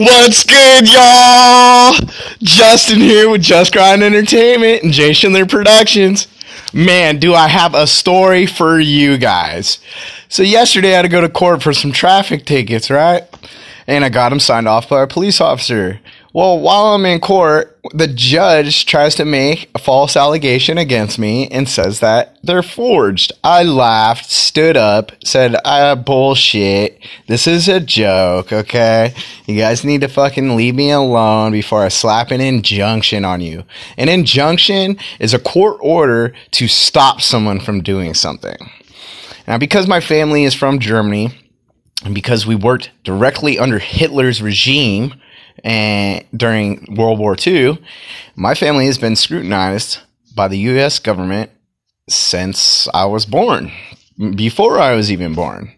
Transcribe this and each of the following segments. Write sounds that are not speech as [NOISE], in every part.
What's good, y'all? Justin here with Just Grind Entertainment and Jay Schindler Productions. Man, do I have a story for you guys. So, yesterday I had to go to court for some traffic tickets, right? And I got him signed off by a police officer. Well, while I'm in court, the judge tries to make a false allegation against me and says that they're forged. I laughed, stood up, said, ah, bullshit. This is a joke, okay? You guys need to fucking leave me alone before I slap an injunction on you. An injunction is a court order to stop someone from doing something. Now, because my family is from Germany, and because we worked directly under Hitler's regime, and during World War II, my family has been scrutinized by the U.S. government since I was born, before I was even born.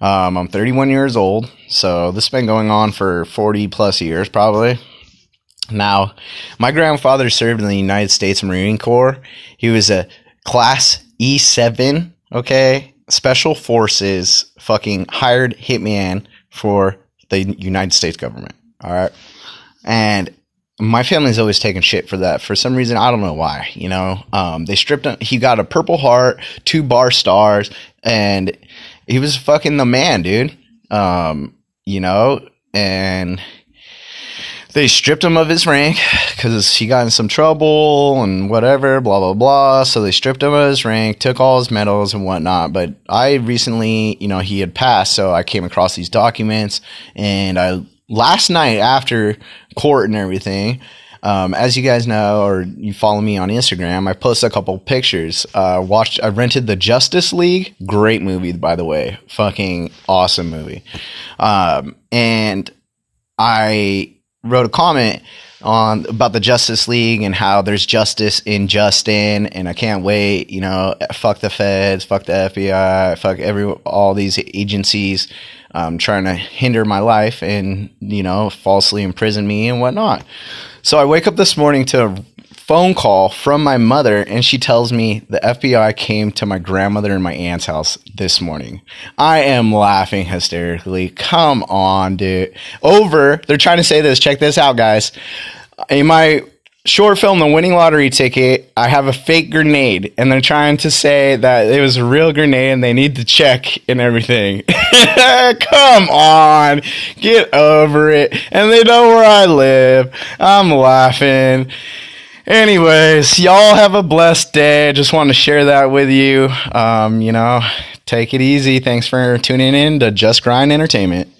Um, I'm 31 years old, so this has been going on for 40 plus years, probably. Now, my grandfather served in the United States Marine Corps. He was a Class E7, okay, Special Forces fucking hired hitman for the United States government. All right. And my family's always taken shit for that. For some reason, I don't know why. You know, um, they stripped him. He got a Purple Heart, two bar stars, and he was fucking the man, dude. Um, you know, and they stripped him of his rank because he got in some trouble and whatever, blah blah blah. So they stripped him of his rank, took all his medals and whatnot. But I recently, you know, he had passed, so I came across these documents and I last night after court and everything, um, as you guys know, or you follow me on Instagram, I posted a couple pictures. Uh, watched, I rented the Justice League. Great movie, by the way. Fucking awesome movie. Um, and I wrote a comment on about the Justice League and how there's justice in Justin, and I can't wait. You know, fuck the feds, fuck the FBI, fuck every all these agencies um, trying to hinder my life and you know falsely imprison me and whatnot. So I wake up this morning to phone call from my mother, and she tells me the FBI came to my grandmother and my aunt's house this morning. I am laughing hysterically. Come on, dude. Over. They're trying to say this. Check this out, guys. In my short film the winning lottery ticket i have a fake grenade and they're trying to say that it was a real grenade and they need to check and everything [LAUGHS] come on get over it and they know where i live i'm laughing anyways y'all have a blessed day. Just wanted to share that with you. Um, you know take it easy. Thanks for tuning in to just grind entertainment